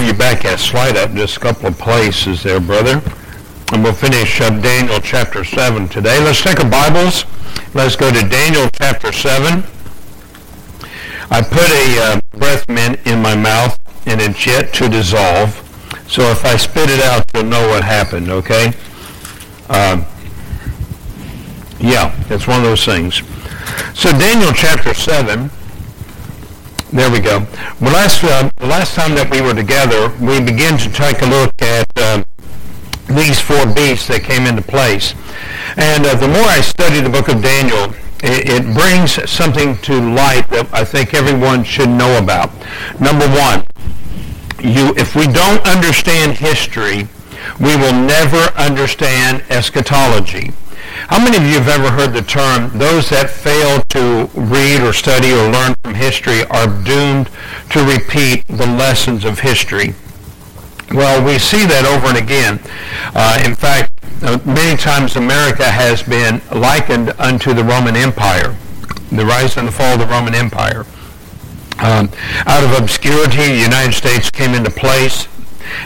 have you back that slide up just a couple of places there, brother. And we'll finish up Daniel chapter 7 today. Let's take our Bibles. Let's go to Daniel chapter 7. I put a uh, breath mint in my mouth and it's yet to dissolve. So if I spit it out, you'll know what happened, okay? Uh, yeah, it's one of those things. So Daniel chapter 7, there we go. Well, last, uh, the last time that we were together, we began to take a look at uh, these four beasts that came into place. And uh, the more I study the book of Daniel, it, it brings something to light that I think everyone should know about. Number one, you, if we don't understand history, we will never understand eschatology. How many of you have ever heard the term, those that fail to read or study or learn from history are doomed to repeat the lessons of history? Well, we see that over and again. Uh, in fact, uh, many times America has been likened unto the Roman Empire, the rise and the fall of the Roman Empire. Um, out of obscurity, the United States came into place.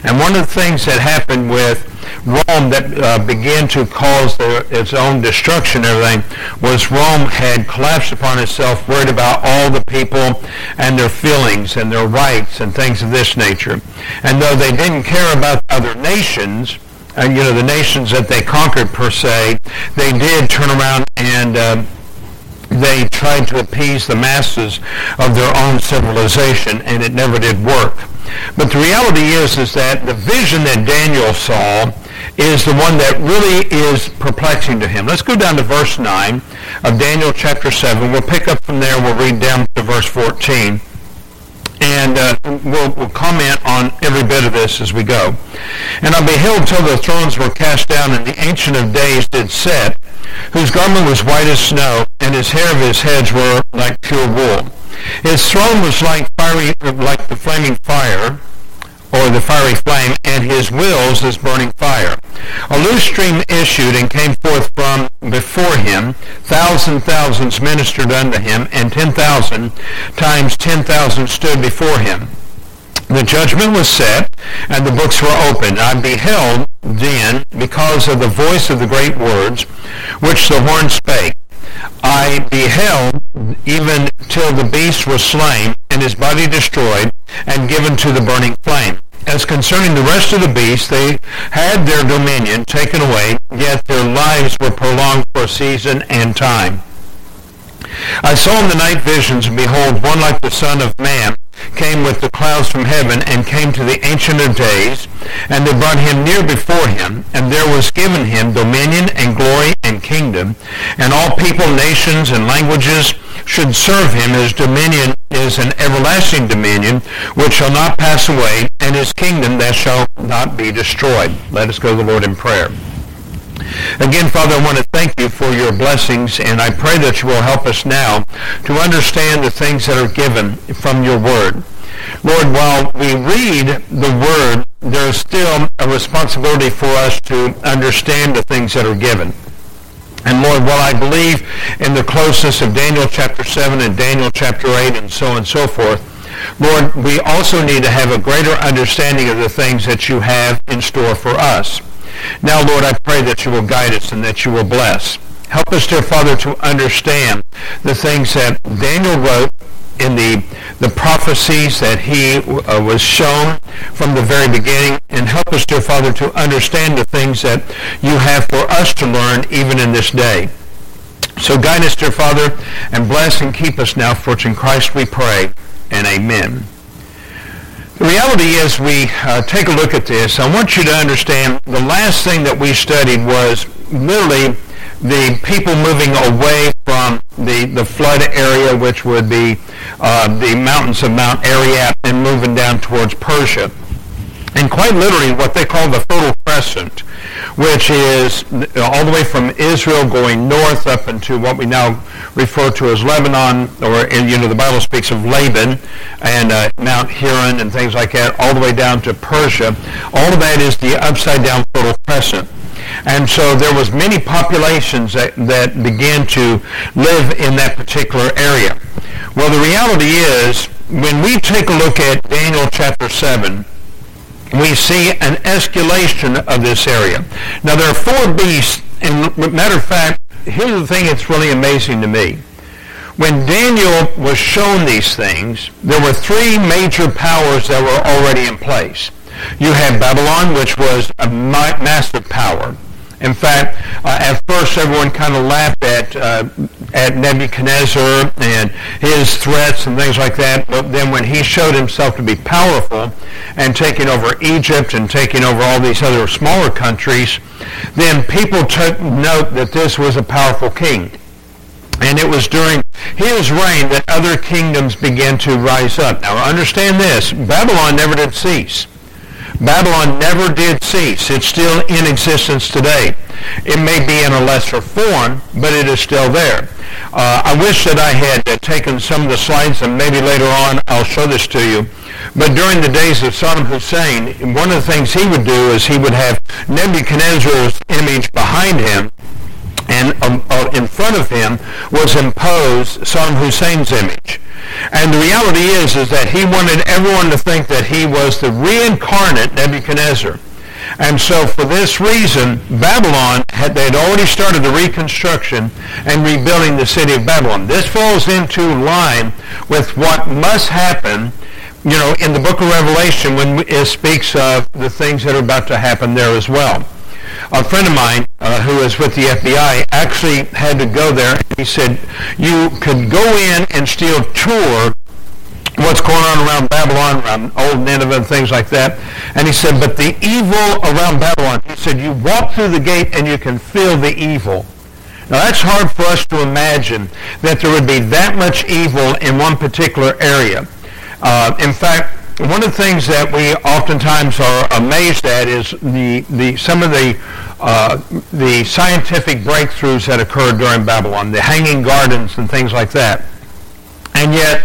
And one of the things that happened with Rome that uh, began to cause their, its own destruction and everything was Rome had collapsed upon itself, worried about all the people and their feelings and their rights and things of this nature. And though they didn't care about other nations, and you know the nations that they conquered per se, they did turn around and uh, they tried to appease the masses of their own civilization, and it never did work. But the reality is, is that the vision that Daniel saw is the one that really is perplexing to him. Let's go down to verse 9 of Daniel chapter 7. We'll pick up from there. We'll read down to verse 14 and uh, we'll, we'll, comment on every bit of this as we go. And I beheld till the thrones were cast down, and the Ancient of Days did sit, whose garment was white as snow, and his hair of his heads were like pure wool. His throne was like fiery, like the flaming fire, or the fiery flame, and his wheels as burning fire. A loose stream issued and came forth from before him. Thousand thousands ministered unto him, and ten thousand times ten thousand stood before him. The judgment was set, and the books were opened. I beheld then, because of the voice of the great words, which the horn spake. I beheld even till the beast was slain, and his body destroyed, and given to the burning flame. As concerning the rest of the beasts, they had their dominion taken away, yet their lives were prolonged for a season and time. I saw in the night visions, and behold, one like the Son of Man came with the clouds from heaven and came to the Ancient of Days, and they brought him near before him, and there was given him dominion and glory and kingdom, and all people, nations, and languages should serve him. His dominion is an everlasting dominion which shall not pass away, and his kingdom that shall not be destroyed. Let us go to the Lord in prayer. Again, Father, I want to thank you for your blessings, and I pray that you will help us now to understand the things that are given from your word. Lord, while we read the word, there is still a responsibility for us to understand the things that are given. And Lord, while I believe in the closeness of Daniel chapter 7 and Daniel chapter 8 and so on and so forth, Lord, we also need to have a greater understanding of the things that you have in store for us. Now, Lord, I pray that you will guide us and that you will bless. Help us, dear Father, to understand the things that Daniel wrote in the, the prophecies that he uh, was shown from the very beginning and help us, dear Father, to understand the things that you have for us to learn even in this day. So guide us, dear Father, and bless and keep us now, for it's in Christ we pray, and amen. The reality is we uh, take a look at this. I want you to understand the last thing that we studied was literally the people moving away from the, the flood area, which would be uh, the mountains of Mount Ararat, and moving down towards Persia. And quite literally what they call the Fertile Crescent, which is all the way from Israel going north up into what we now refer to as Lebanon, or you know the Bible speaks of Laban and uh, Mount Hermon and things like that, all the way down to Persia. All of that is the upside down Fertile Crescent. And so there was many populations that, that began to live in that particular area. Well, the reality is, when we take a look at Daniel chapter 7, we see an escalation of this area. Now there are four beasts, and matter of fact, here's the thing that's really amazing to me. When Daniel was shown these things, there were three major powers that were already in place. You had Babylon, which was a massive power. In fact, uh, at first everyone kind of laughed at uh, at Nebuchadnezzar and his threats and things like that. But then when he showed himself to be powerful and taking over Egypt and taking over all these other smaller countries, then people took note that this was a powerful king. And it was during his reign that other kingdoms began to rise up. Now understand this, Babylon never did cease. Babylon never did cease. It's still in existence today. It may be in a lesser form, but it is still there. Uh, I wish that I had uh, taken some of the slides, and maybe later on I'll show this to you. But during the days of Saddam Hussein, one of the things he would do is he would have Nebuchadnezzar's image behind him, and um, uh, in front of him was imposed Saddam Hussein's image. And the reality is, is that he wanted everyone to think that he was the reincarnate Nebuchadnezzar. And so for this reason, Babylon, had, they had already started the reconstruction and rebuilding the city of Babylon. This falls into line with what must happen, you know, in the book of Revelation when it speaks of the things that are about to happen there as well a friend of mine uh, who was with the FBI actually had to go there. He said, you could go in and still tour what's going on around Babylon, around old Nineveh and things like that. And he said, but the evil around Babylon, he said, you walk through the gate and you can feel the evil. Now that's hard for us to imagine that there would be that much evil in one particular area. Uh, in fact, one of the things that we oftentimes are amazed at is the, the some of the uh, the scientific breakthroughs that occurred during Babylon, the hanging gardens and things like that. And yet,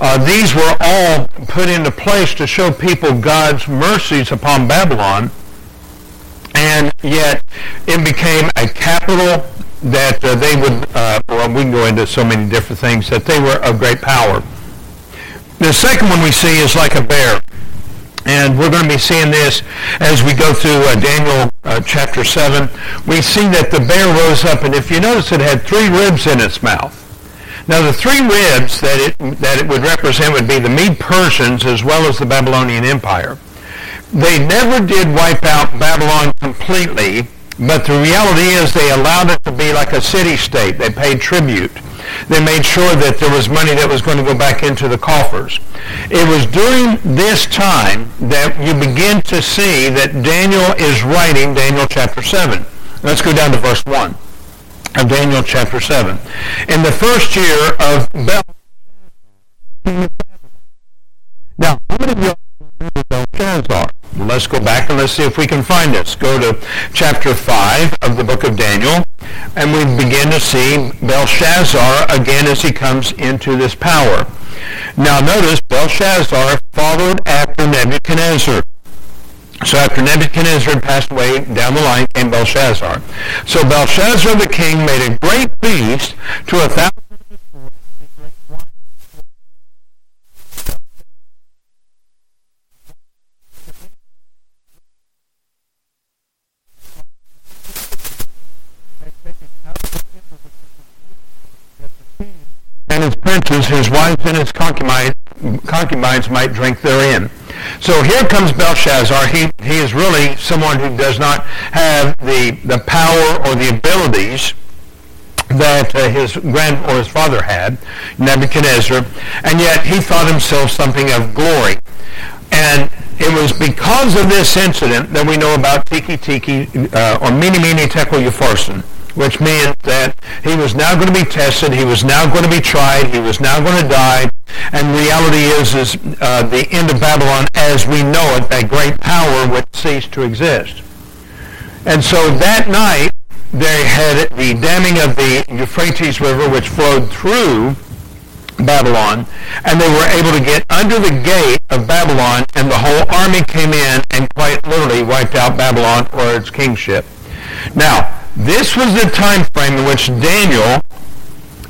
uh, these were all put into place to show people God's mercies upon Babylon. And yet, it became a capital that uh, they would, uh, well, we can go into so many different things, that they were of great power. The second one we see is like a bear. And we're going to be seeing this as we go through uh, Daniel uh, chapter 7. We see that the bear rose up, and if you notice, it had three ribs in its mouth. Now, the three ribs that it, that it would represent would be the Mede-Persians as well as the Babylonian Empire. They never did wipe out Babylon completely, but the reality is they allowed it to be like a city-state. They paid tribute. They made sure that there was money that was going to go back into the coffers. It was during this time that you begin to see that Daniel is writing Daniel chapter 7. Let's go down to verse 1 of Daniel chapter 7. In the first year of Belshazzar. Now, how many of you remember Belshazzar? Let's go back and let's see if we can find this. Go to chapter 5 of the book of Daniel, and we begin to see Belshazzar again as he comes into this power. Now notice Belshazzar followed after Nebuchadnezzar. So after Nebuchadnezzar had passed away, down the line came Belshazzar. So Belshazzar the king made a great feast to a thousand and his princes, his wives and his concubines, concubines might drink therein. So here comes Belshazzar. He, he is really someone who does not have the, the power or the abilities that uh, his grand or his father had, Nebuchadnezzar, and yet he thought himself something of glory. And it was because of this incident that we know about Tiki Tiki uh, or Mene Mene Tekel which means that he was now going to be tested, he was now going to be tried, he was now going to die, and reality is, is uh, the end of Babylon as we know it, that great power would cease to exist. And so that night, they had the damming of the Euphrates River, which flowed through Babylon, and they were able to get under the gate of Babylon, and the whole army came in and quite literally wiped out Babylon or its kingship. Now, this was the time frame in which Daniel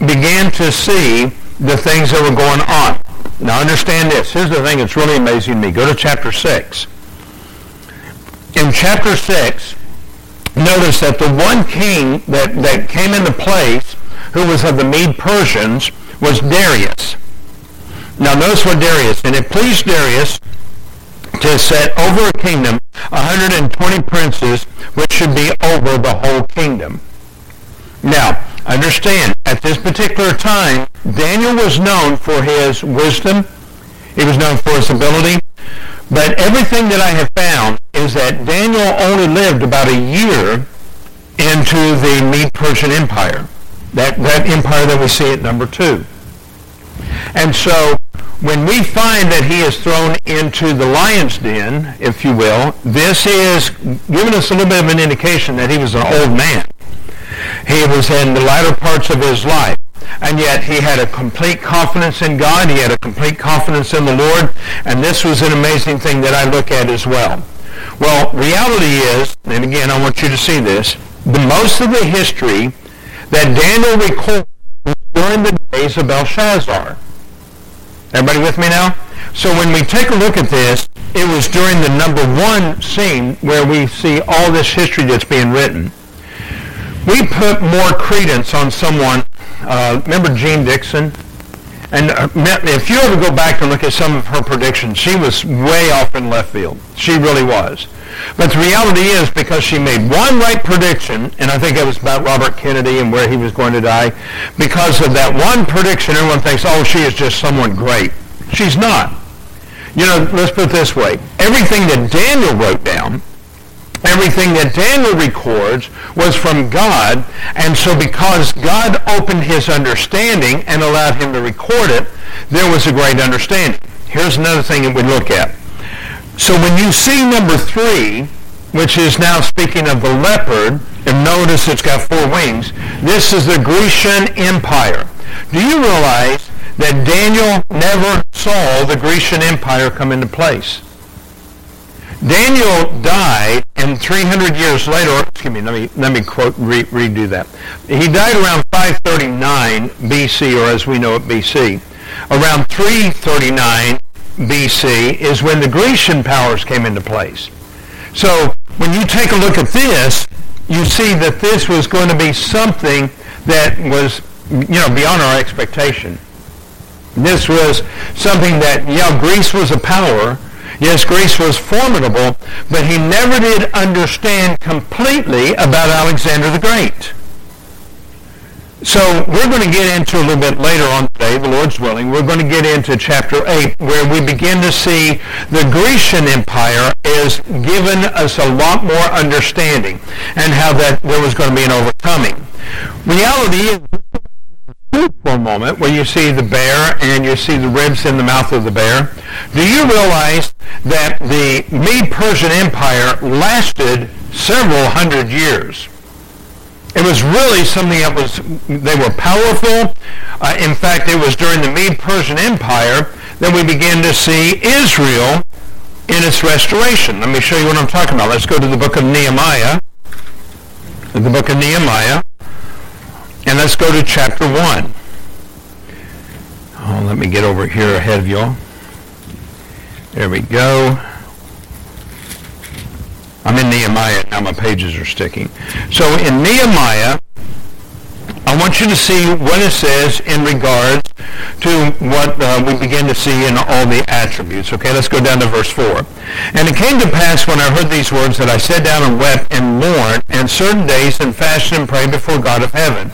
began to see the things that were going on. Now understand this. Here's the thing that's really amazing to me. Go to chapter 6. in chapter 6, notice that the one king that, that came into place, who was of the Mede Persians, was Darius. Now notice what Darius, and it pleased Darius to set over a kingdom 120 princes, which should be over the whole kingdom. Now, understand, at this particular time, Daniel was known for his wisdom. He was known for his ability. But everything that I have found is that Daniel only lived about a year into the Mede-Persian Empire. That, that empire that we see at number two. And so when we find that he is thrown into the lion's den, if you will, this is giving us a little bit of an indication that he was an old man. He was in the latter parts of his life. And yet he had a complete confidence in God. He had a complete confidence in the Lord. And this was an amazing thing that I look at as well. Well, reality is, and again, I want you to see this, the most of the history that Daniel records during the days of Belshazzar. Everybody with me now? So when we take a look at this, it was during the number one scene where we see all this history that's being written. We put more credence on someone. Uh, remember Jeane Dixon? And uh, if you ever go back and look at some of her predictions, she was way off in left field. She really was. But the reality is because she made one right prediction, and I think it was about Robert Kennedy and where he was going to die, because of that one prediction, everyone thinks, oh, she is just someone great. She's not. You know, let's put it this way. Everything that Daniel wrote down, everything that Daniel records was from God, and so because God opened his understanding and allowed him to record it, there was a great understanding. Here's another thing that we look at. So when you see number three, which is now speaking of the leopard, and notice it's got four wings, this is the Grecian Empire. Do you realize that Daniel never saw the Grecian Empire come into place? Daniel died, and 300 years later, excuse me, let me, let me quote, re, redo that. He died around 539 BC, or as we know it, BC. Around 339, BC is when the Grecian powers came into place. So when you take a look at this, you see that this was going to be something that was, you know, beyond our expectation. This was something that, yeah, Greece was a power. Yes, Greece was formidable, but he never did understand completely about Alexander the Great. So we're going to get into a little bit later on today, the Lord's willing, we're going to get into chapter 8 where we begin to see the Grecian Empire is given us a lot more understanding and how that there was going to be an overcoming. Reality is for a moment where you see the bear and you see the ribs in the mouth of the bear. Do you realize that the Mede-Persian Empire lasted several hundred years? It was really something that was, they were powerful. Uh, in fact, it was during the Mede-Persian Empire that we began to see Israel in its restoration. Let me show you what I'm talking about. Let's go to the book of Nehemiah. The book of Nehemiah. And let's go to chapter 1. Oh, let me get over here ahead of y'all. There we go. I'm in Nehemiah now. My pages are sticking. So in Nehemiah, I want you to see what it says in regards to what uh, we begin to see in all the attributes. Okay, let's go down to verse 4. And it came to pass when I heard these words that I sat down and wept and mourned and certain days and fasted and prayed before God of heaven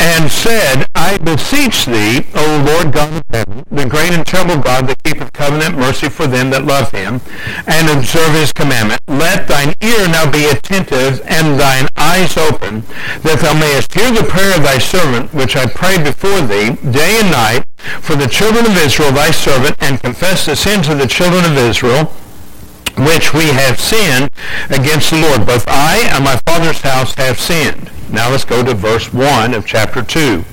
and said, I beseech thee, O Lord God of heaven, the great and terrible God that keepeth covenant mercy for them that love him and observe his commandment, let thine ear now be attentive and thine eyes open, that thou mayest hear the prayer of thy servant, which I pray before thee day and night for the children of Israel, thy servant, and confess the sins of the children of Israel, which we have sinned against the Lord. Both I and my father's house have sinned. Now let's go to verse 1 of chapter 2.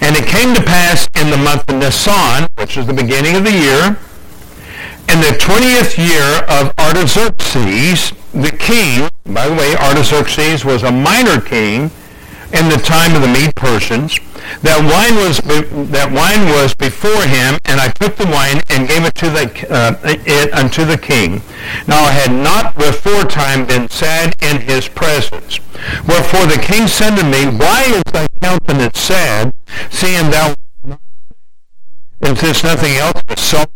And it came to pass in the month of Nisan, which is the beginning of the year, in the 20th year of Artaxerxes, the king, by the way, Artaxerxes was a minor king in the time of the Mede Persians. That wine was that wine was before him, and I took the wine and gave it to the uh, it unto the king. Now I had not before time been sad in his presence. Wherefore the king said to me, Why countenance sad, seeing thou is this nothing else but sorrow?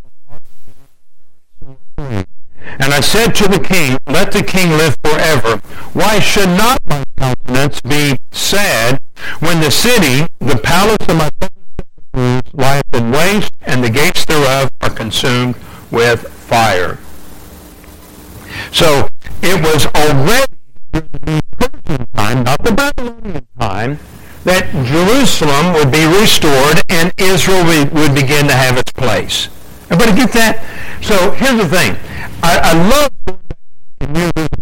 And I said to the king, Let the king live forever. Why should not my countenance be sad when the city, the palace of my father's lieth in waste, and the gates thereof are consumed with fire? So it was already the Persian time, not the Babylonian time, that Jerusalem would be restored and Israel would begin to have its place. Everybody get that? So here's the thing. I, I love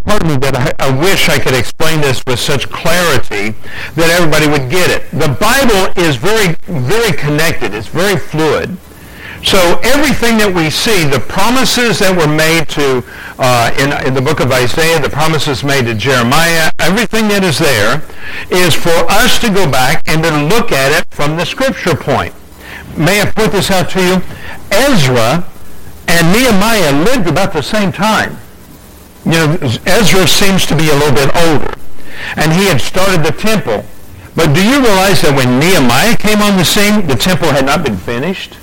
part of me that I, I, wish I could explain this with such clarity that everybody would get it. The Bible is very, very connected. It's very fluid. So everything that we see, the promises that were made to, uh, in, in the book of Isaiah, the promises made to Jeremiah, everything that is there is for us to go back and to look at it from the scripture point. May I point this out to you? Ezra and Nehemiah lived about the same time. You know, Ezra seems to be a little bit older, and he had started the temple. But do you realize that when Nehemiah came on the scene, the temple had not been finished?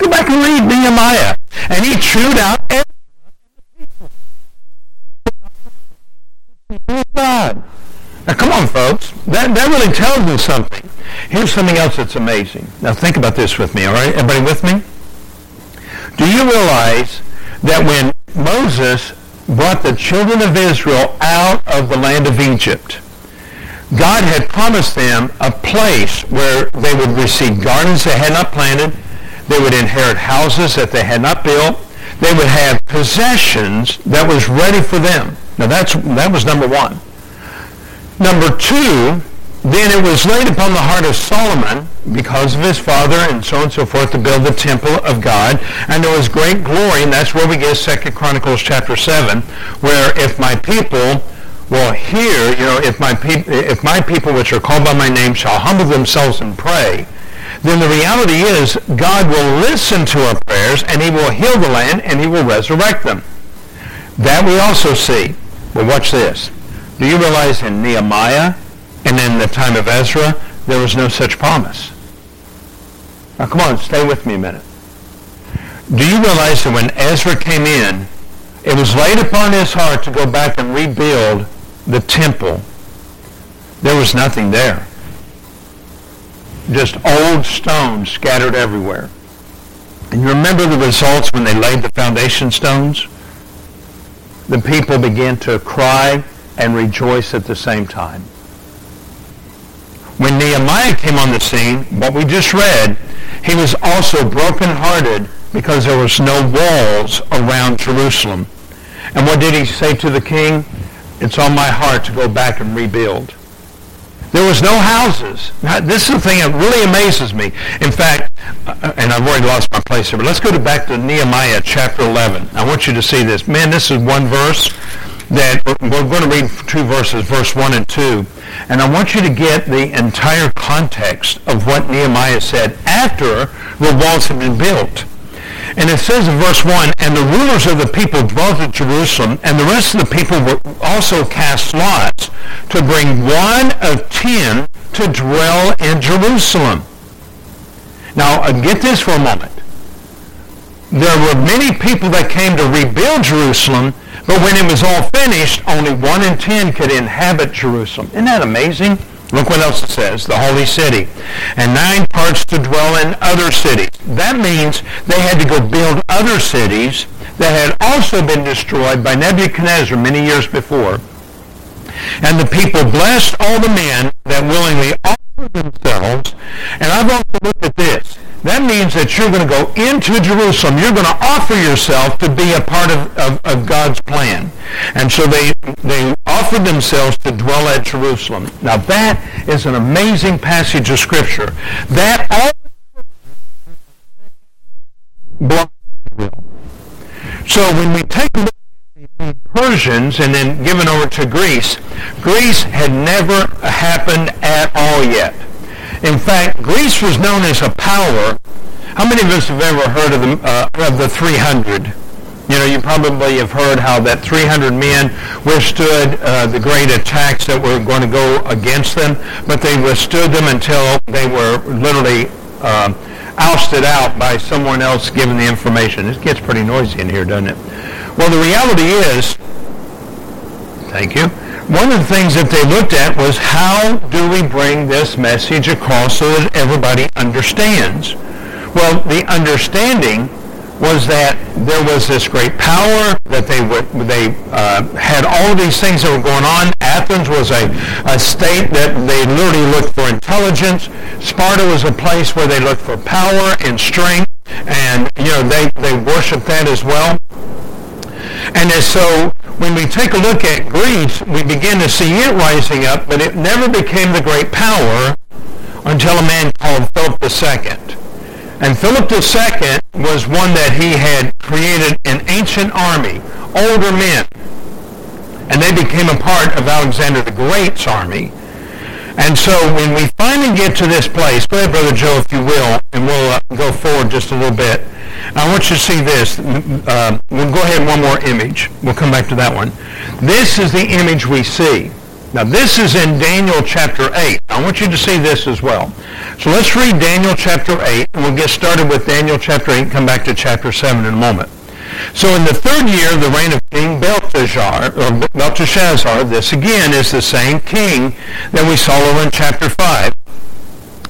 Go back and read Nehemiah. And he chewed out God. Now come on, folks. That, that really tells me something. Here's something else that's amazing. Now think about this with me, all right? Everybody with me? Do you realize that when Moses brought the children of Israel out of the land of Egypt, God had promised them a place where they would receive gardens they had not planted, they would inherit houses that they had not built, they would have possessions that was ready for them. Now that's that was number one. Number two, then it was laid upon the heart of Solomon, because of his father and so on and so forth, to build the temple of God. And there was great glory, and that's where we get Second Chronicles chapter 7, where if my people will hear, you know, if my, if my people which are called by my name shall humble themselves and pray, then the reality is God will listen to our prayers, and he will heal the land, and he will resurrect them. That we also see. But watch this. Do you realize in Nehemiah, and in the time of Ezra, there was no such promise. Now come on, stay with me a minute. Do you realize that when Ezra came in, it was laid upon his heart to go back and rebuild the temple. There was nothing there. Just old stones scattered everywhere. And you remember the results when they laid the foundation stones? The people began to cry and rejoice at the same time. When Nehemiah came on the scene, what we just read, he was also brokenhearted because there was no walls around Jerusalem. And what did he say to the king? It's on my heart to go back and rebuild. There was no houses. This is the thing that really amazes me. In fact, uh, and I've already lost my place here, but let's go to back to Nehemiah chapter 11. I want you to see this. Man, this is one verse that we're going to read two verses, verse 1 and 2. And I want you to get the entire context of what Nehemiah said after the walls had been built. And it says in verse 1, And the rulers of the people dwelt at Jerusalem, and the rest of the people were also cast lots to bring one of ten to dwell in Jerusalem. Now, uh, get this for a moment. There were many people that came to rebuild Jerusalem, but when it was all finished, only one in ten could inhabit Jerusalem. Isn't that amazing? Look what else it says, the holy city. And nine parts to dwell in other cities. That means they had to go build other cities that had also been destroyed by Nebuchadnezzar many years before. And the people blessed all the men that willingly offered themselves. And I've also looked at this. That means that you're going to go into Jerusalem. You're going to offer yourself to be a part of, of, of, God's plan. And so they, they offered themselves to dwell at Jerusalem. Now that is an amazing passage of Scripture. That all So when we take a look Persians and then given over to Greece, Greece had never happened at all yet. In fact, Greece was known as a power. How many of us have ever heard of the, uh, of the 300? You know, you probably have heard how that 300 men withstood uh, the great attacks that were going to go against them, but they withstood them until they were literally uh, ousted out by someone else giving the information. It gets pretty noisy in here, doesn't it? Well, the reality is, thank you, one of the things that they looked at was how do we bring this message across so that everybody understands? Well, the understanding was that there was this great power, that they they uh, had all these things that were going on. Athens was a, a state that they literally looked for intelligence. Sparta was a place where they looked for power and strength, and you know they, they worshiped that as well. And so when we take a look at Greece, we begin to see it rising up, but it never became the great power until a man called Philip II. And Philip II was one that he had created an ancient army, older men. And they became a part of Alexander the Great's army. And so when we finally get to this place, go ahead, Brother Joe, if you will, and we'll uh, go forward just a little bit. I want you to see this. Uh, we'll go ahead one more image. We'll come back to that one. This is the image we see. Now this is in Daniel chapter 8. I want you to see this as well. So let's read Daniel chapter 8, and we'll get started with Daniel chapter 8 and come back to chapter 7 in a moment. So in the third year of the reign of King Belteshazzar, or Belteshazzar, this again is the same king that we saw over in chapter 5.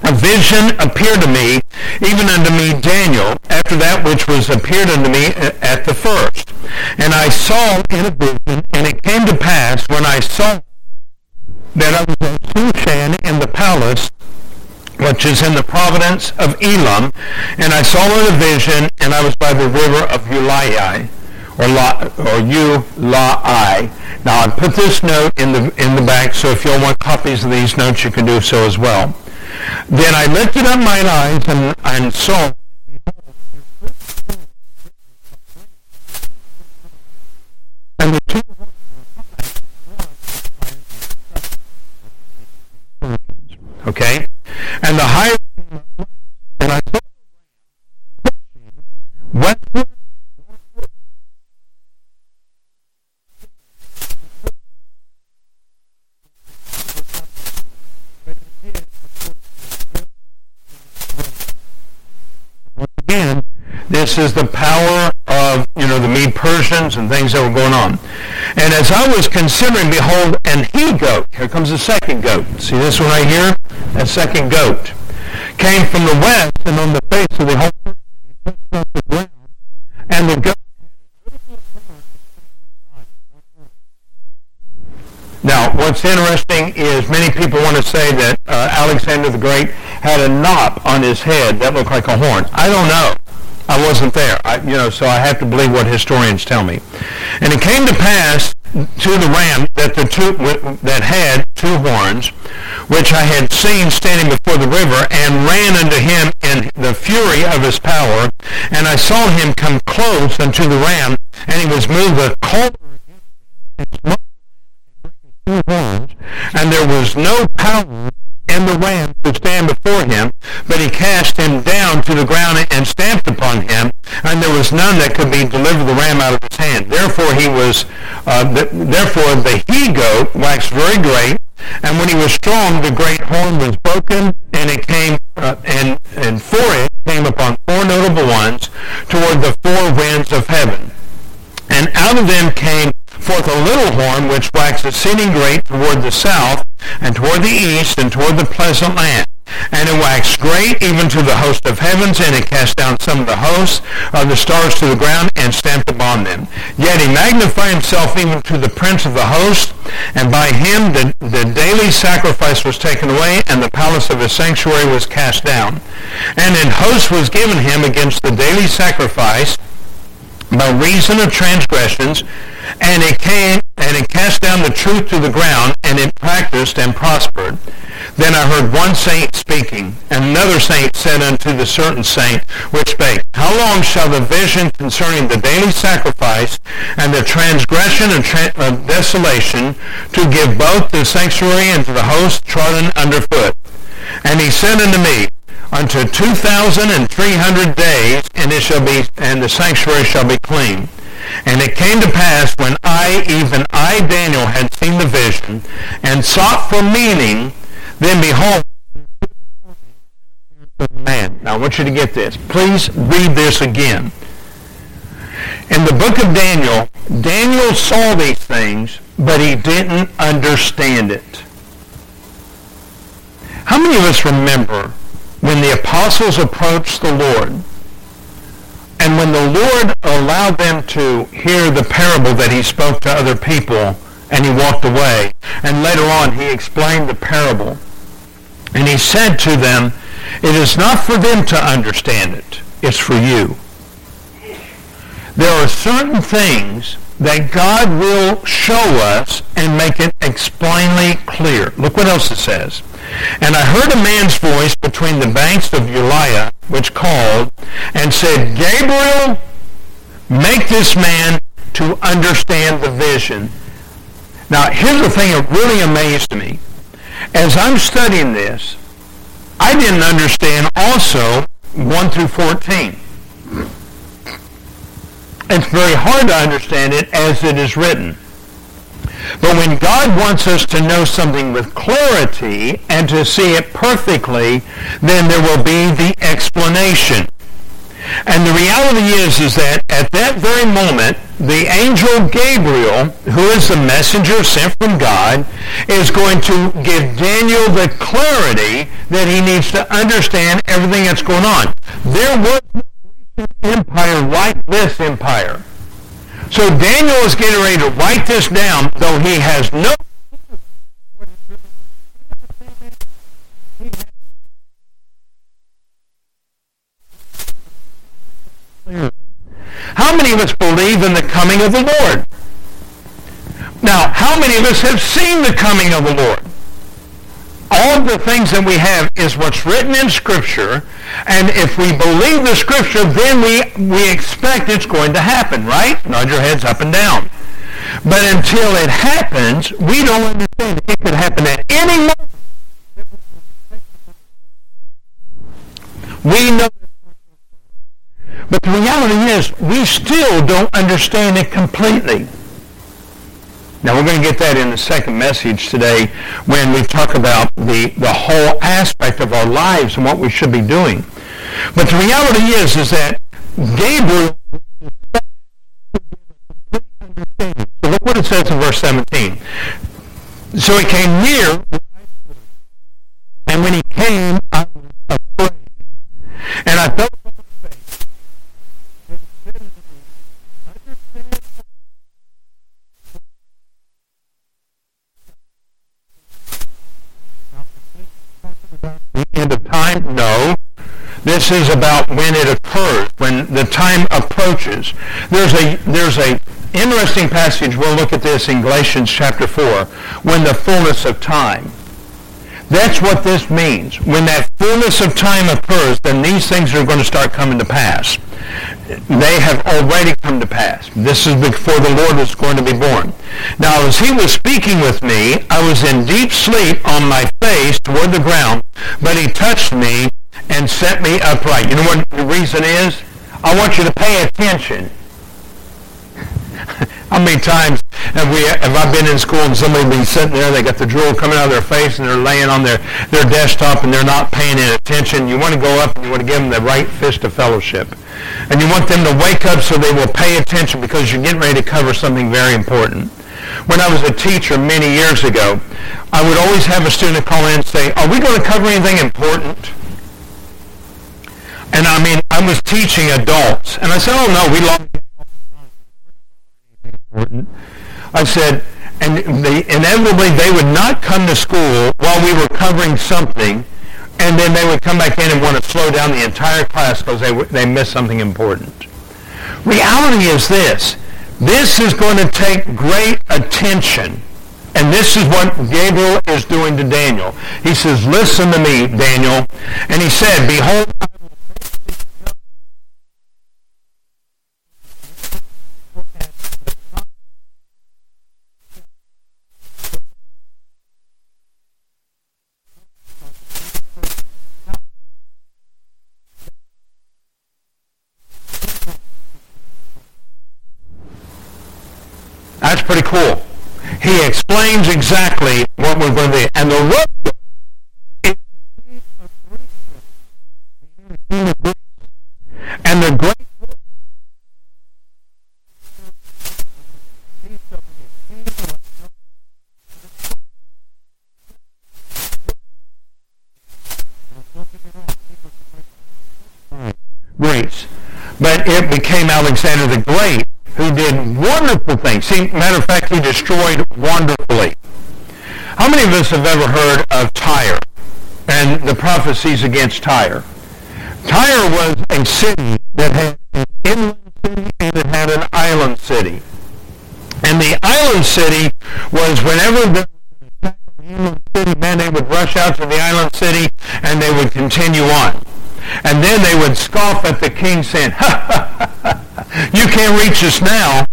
A vision appeared to me, even unto me Daniel, after that which was appeared unto me at the first. And I saw in a vision, and it came to pass when I saw that I was at Shushan in the palace, which is in the province of Elam, and I saw in a vision, and I was by the river of Ulai, or La, or Ulai. Now I put this note in the in the back, so if you want copies of these notes, you can do so as well. Then I lifted up mine eyes and, and saw and the two Okay? And the higher and I saw westward Once again, this is the power of, you know, the Mede Persians and things that were going on. And as I was considering, behold, an he-goat, here comes the second goat. See this one right here? That second goat came from the west and on the face of the whole earth, and the goat Now, what's interesting is many people want to say that uh, Alexander the Great had a knot on his head that looked like a horn. I don't know. I wasn't there. I, you know, so I have to believe what historians tell me. And it came to pass to the ram that the two that had two horns, which I had seen standing before the river, and ran unto him in the fury of his power. And I saw him come close unto the ram, and he was moved with cold and there was no power and the ram to stand before him, but he cast him down to the ground and stamped upon him, and there was none that could be delivered the ram out of his hand. Therefore he was, uh, the, therefore the he-goat waxed very great, and when he was strong, the great horn was broken, and it came, uh, and, and for it came upon four notable ones toward the four winds of heaven. And out of them came forth a little horn which waxed exceeding great toward the south, and toward the east, and toward the pleasant land. And it waxed great even to the host of heavens, and it cast down some of the hosts of the stars to the ground, and stamped upon them. Yet he magnified himself even to the prince of the host, and by him the, the daily sacrifice was taken away, and the palace of his sanctuary was cast down. And an host was given him against the daily sacrifice, by reason of transgressions, and it came and cast down the truth to the ground, and it practiced and prospered. Then I heard one saint speaking, and another saint said unto the certain saint which spake, How long shall the vision concerning the daily sacrifice and the transgression and tra- uh, desolation to give both the sanctuary and to the host trodden under foot? And he said unto me, Unto two thousand and three hundred days, and it shall be, and the sanctuary shall be clean. And it came to pass when I, even I, Daniel, had seen the vision and sought for meaning, then behold, man. Now I want you to get this. Please read this again. In the book of Daniel, Daniel saw these things, but he didn't understand it. How many of us remember when the apostles approached the Lord when the Lord allowed them to hear the parable that he spoke to other people and he walked away, and later on he explained the parable, and he said to them, it is not for them to understand it, it's for you. There are certain things that God will show us and make it explainly clear. Look what else it says. And I heard a man's voice between the banks of Ulai, which called, and said, Gabriel, make this man to understand the vision. Now, here's the thing that really amazed me. As I'm studying this, I didn't understand also 1 through 14. It's very hard to understand it as it is written. But when God wants us to know something with clarity and to see it perfectly, then there will be the explanation. And the reality is, is that at that very moment, the angel Gabriel, who is the messenger sent from God, is going to give Daniel the clarity that he needs to understand everything that's going on. There was no empire like this empire. So Daniel is getting ready to write this down, though he has no How many of us believe in the coming of the Lord? Now, how many of us have seen the coming of the Lord? All the things that we have is what's written in Scripture, and if we believe the Scripture, then we, we expect it's going to happen, right? Nod your heads up and down. But until it happens, we don't understand it could happen at any moment. We know but the reality is, we still don't understand it completely. Now we're going to get that in the second message today when we talk about the, the whole aspect of our lives and what we should be doing. But the reality is, is that Gabriel so look what it says in verse 17. So he came near, and when he came, I was afraid. And I felt the No. This is about when it occurs, when the time approaches. There's a there's a interesting passage. We'll look at this in Galatians chapter 4, when the fullness of time. That's what this means. When that fullness of time occurs, then these things are going to start coming to pass. They have already come to pass. This is before the Lord was going to be born. Now, as he was speaking with me, I was in deep sleep on my face toward the ground, but he touched me and set me upright. You know what the reason is? I want you to pay attention. How many times have we have I been in school and somebody been sitting there, they got the drool coming out of their face and they're laying on their, their desktop and they're not paying any attention. You want to go up and you want to give them the right fist of fellowship. And you want them to wake up so they will pay attention because you're getting ready to cover something very important. When I was a teacher many years ago, I would always have a student call in and say, are we going to cover anything important? And I mean, I was teaching adults. And I said, oh no, we love important. I said, and they, inevitably they would not come to school while we were covering something, and then they would come back in and want to slow down the entire class because they, they missed something important. Reality is this. This is going to take great attention And this is what Gabriel is doing to Daniel. He says, listen to me, Daniel. And he said, behold, That's pretty cool. He explains exactly what we're going to do. And the road is and the great Greece. But it became Alexander the Great who did wonderful things. See, matter of fact, he destroyed wonderfully. How many of us have ever heard of Tyre and the prophecies against Tyre? Tyre was a city that had an inland city and it had an island city. And the island city was whenever the inland city, man, they would rush out to the island city and they would continue on. And then they would scoff at the king saying, ha, ha, ha, you can't reach us now.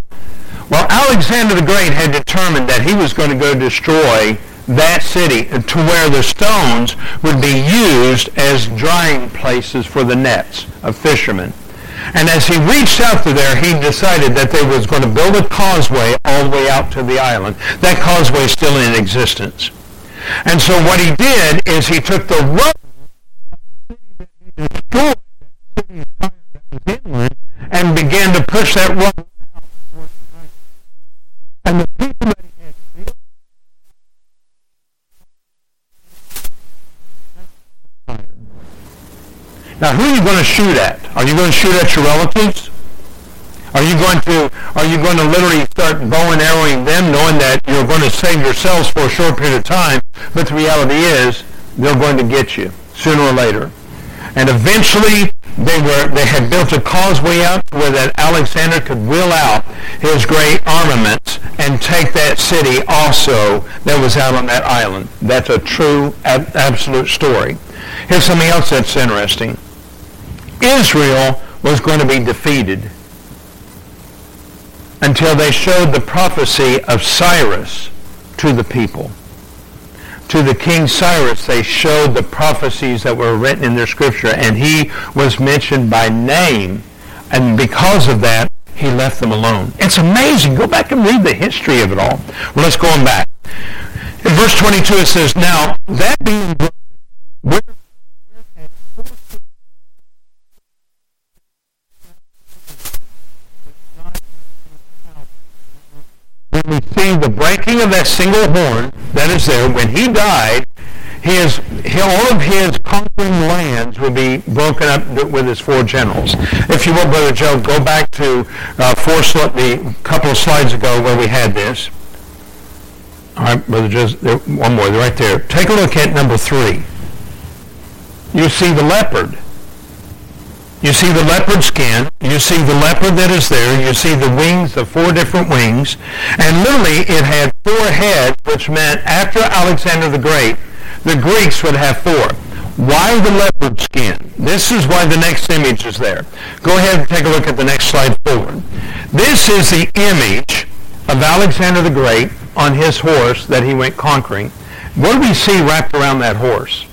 Well, Alexander the Great had determined that he was going to go destroy that city to where the stones would be used as drying places for the nets of fishermen. And as he reached out to there, he decided that they was going to build a causeway all the way out to the island. That causeway is still in existence. And so what he did is he took the destroyed and began to push that road out. And the people that he had Now, who are you going to shoot at? Are you going to shoot at your relatives? Are you going to are you going to literally start bow and arrowing them, knowing that you're going to save yourselves for a short period of time? But the reality is, they're going to get you sooner or later. And eventually they were they had built a causeway out where that Alexander could wheel out his great armaments and take that city also that was out on that island. That's a true ab- absolute story. Here's something else that's interesting. Israel was going to be defeated until they showed the prophecy of Cyrus to the people to the king Cyrus, they showed the prophecies that were written in their scripture, and he was mentioned by name. And because of that, he left them alone. It's amazing. Go back and read the history of it all. Well, let's go on back. In verse 22, it says, Now, that being broken, when we breaking of that single horn that is there, when he died, his, all of his conquering lands would be broken up with his four generals. If you will, Brother Joe, go back to uh, four, the couple of slides ago where we had this. All right, Brother Joe, one more, right there. Take a look at number three. You see the leopard. You see the leopard skin. You see the leopard that is there. You see the wings, the four different wings. And literally it had four heads, which meant after Alexander the Great, the Greeks would have four. Why the leopard skin? This is why the next image is there. Go ahead and take a look at the next slide forward. This is the image of Alexander the Great on his horse that he went conquering. What do we see wrapped around that horse?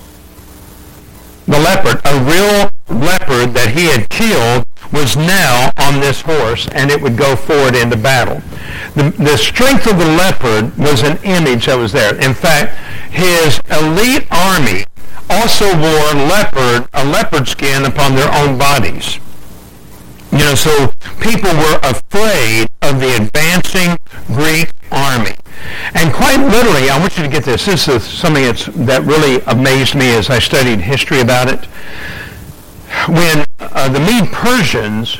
The leopard, a real leopard that he had killed was now on this horse and it would go forward into battle. The, the strength of the leopard was an image that was there. In fact, his elite army also wore leopard, a leopard skin upon their own bodies. You know, so people were afraid of the advancing Greek army. And quite literally, I want you to get this. This is something that really amazed me as I studied history about it when uh, the Mede Persians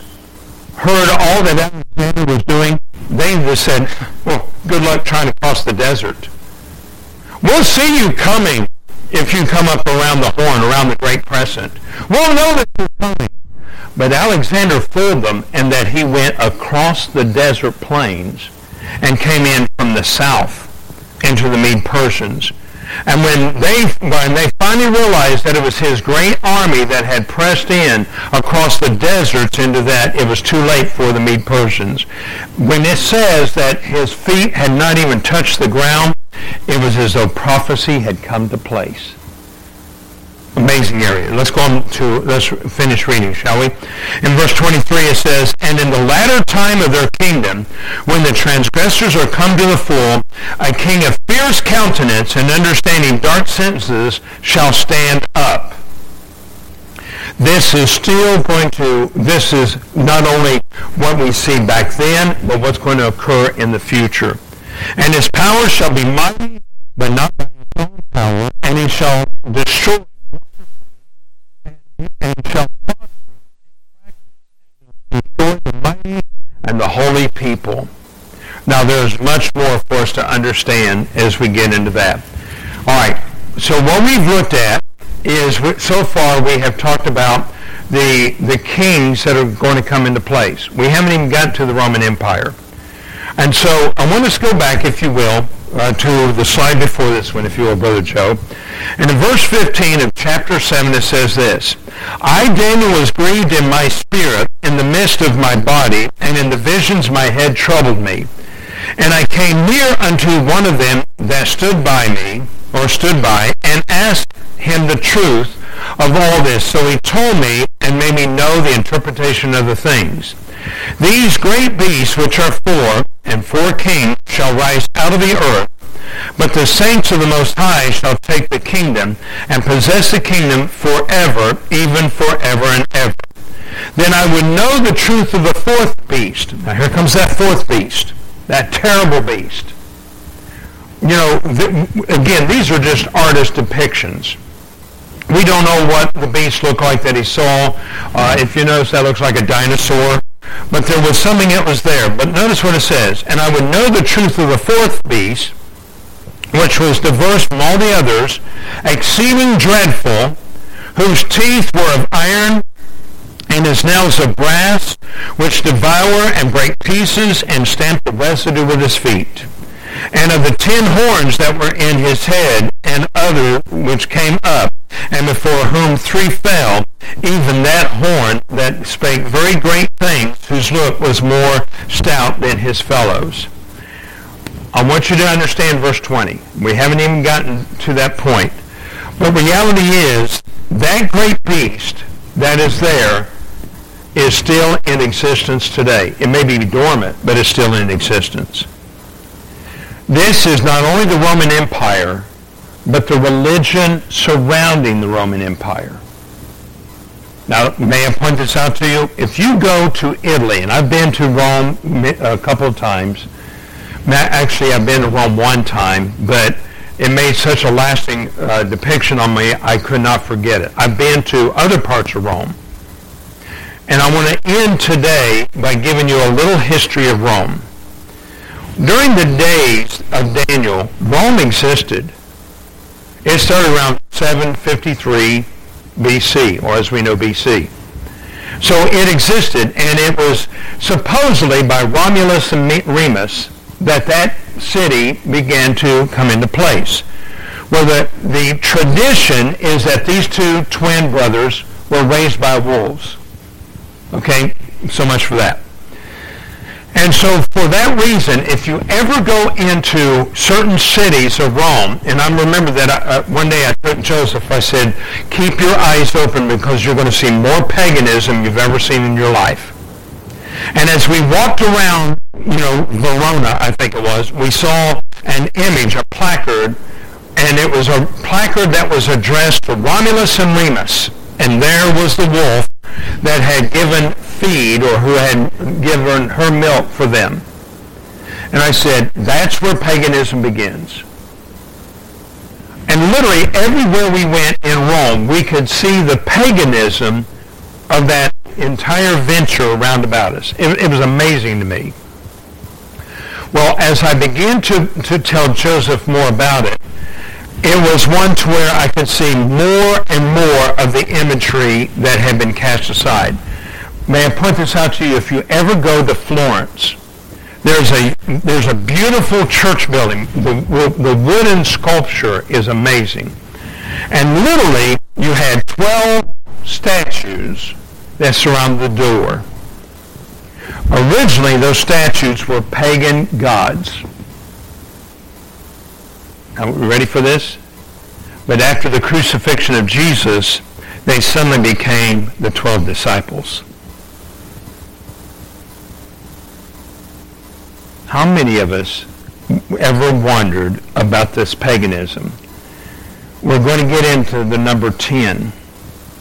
heard all that Alexander was doing, they just said, well, good luck trying to cross the desert. We'll see you coming if you come up around the horn, around the Great Crescent. We'll know that you're coming. But Alexander fooled them in that he went across the desert plains and came in from the south into the Mede Persians. And when they, when they finally realized that it was his great army that had pressed in across the deserts into that, it was too late for the Mede Persians. When it says that his feet had not even touched the ground, it was as though prophecy had come to place amazing area. Let's go on to, let's finish reading, shall we? In verse 23 it says, And in the latter time of their kingdom, when the transgressors are come to the full, a king of fierce countenance and understanding dark sentences shall stand up. This is still going to, this is not only what we see back then, but what's going to occur in the future. And his power shall be mighty, but not by his own power, and he shall destroy and shall prosper destroy the mighty and the holy people. Now there's much more for us to understand as we get into that. All right, so what we've looked at is so far we have talked about the, the kings that are going to come into place. We haven't even got to the Roman Empire. And so I want us to go back, if you will, uh, to the slide before this one, if you will, Brother Joe. And in verse 15 of chapter 7, it says this, I, Daniel, was grieved in my spirit in the midst of my body, and in the visions my head troubled me. And I came near unto one of them that stood by me, or stood by, and asked him the truth of all this. So he told me and made me know the interpretation of the things. These great beasts, which are four, and four kings, shall rise out of the earth, but the saints of the Most High shall take the kingdom and possess the kingdom forever, even forever and ever. Then I would know the truth of the fourth beast. Now here comes that fourth beast, that terrible beast. You know, th- again, these are just artist depictions. We don't know what the beast looked like that he saw. Uh, if you notice, that looks like a dinosaur. But there was something that was there. But notice what it says. And I would know the truth of the fourth beast, which was diverse from all the others, exceeding dreadful, whose teeth were of iron, and his nails of brass, which devour and break pieces and stamp the residue with his feet and of the ten horns that were in his head, and other which came up, and before whom three fell, even that horn that spake very great things, whose look was more stout than his fellows. I want you to understand verse 20. We haven't even gotten to that point. But reality is, that great beast that is there is still in existence today. It may be dormant, but it's still in existence. This is not only the Roman Empire, but the religion surrounding the Roman Empire. Now, may I point this out to you? If you go to Italy, and I've been to Rome a couple of times, actually I've been to Rome one time, but it made such a lasting uh, depiction on me, I could not forget it. I've been to other parts of Rome. And I want to end today by giving you a little history of Rome. During the days of Daniel, Rome existed. It started around 753 BC, or as we know BC. So it existed, and it was supposedly by Romulus and Remus that that city began to come into place. Well, the, the tradition is that these two twin brothers were raised by wolves. Okay, so much for that. And so for that reason, if you ever go into certain cities of Rome, and I remember that I, uh, one day I told Joseph, I said, keep your eyes open because you're going to see more paganism you've ever seen in your life. And as we walked around, you know, Verona, I think it was, we saw an image, a placard, and it was a placard that was addressed to Romulus and Remus. And there was the wolf that had given feed or who had given her milk for them. And I said, that's where paganism begins. And literally everywhere we went in Rome, we could see the paganism of that entire venture around about us. It, it was amazing to me. Well, as I began to, to tell Joseph more about it, it was one to where I could see more and more of the imagery that had been cast aside. May I point this out to you? If you ever go to Florence, There's a, there's a beautiful church building. The, the wooden sculpture is amazing. And literally, you had 12 statues that surround the door. Originally, those statues were pagan gods. Are we ready for this? But after the crucifixion of Jesus, they suddenly became the 12 disciples. How many of us ever wondered about this paganism? We're going to get into the number 10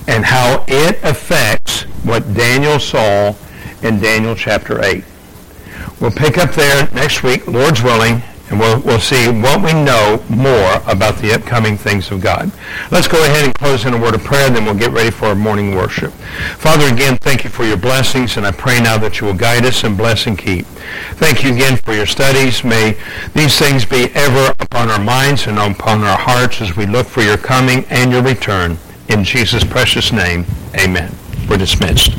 and how it affects what Daniel saw in Daniel chapter 8. We'll pick up there next week, Lord's willing, and we'll, we'll see what we know more about the upcoming things of God. Let's go ahead and close in a word of prayer, and then we'll get ready for our morning worship. Father, again, thank you for your blessings, and I pray now that you will guide us and bless and keep. Thank you again for your studies. May these things be ever upon our minds and upon our hearts as we look for your coming and your return. In Jesus' precious name, amen. We're dismissed.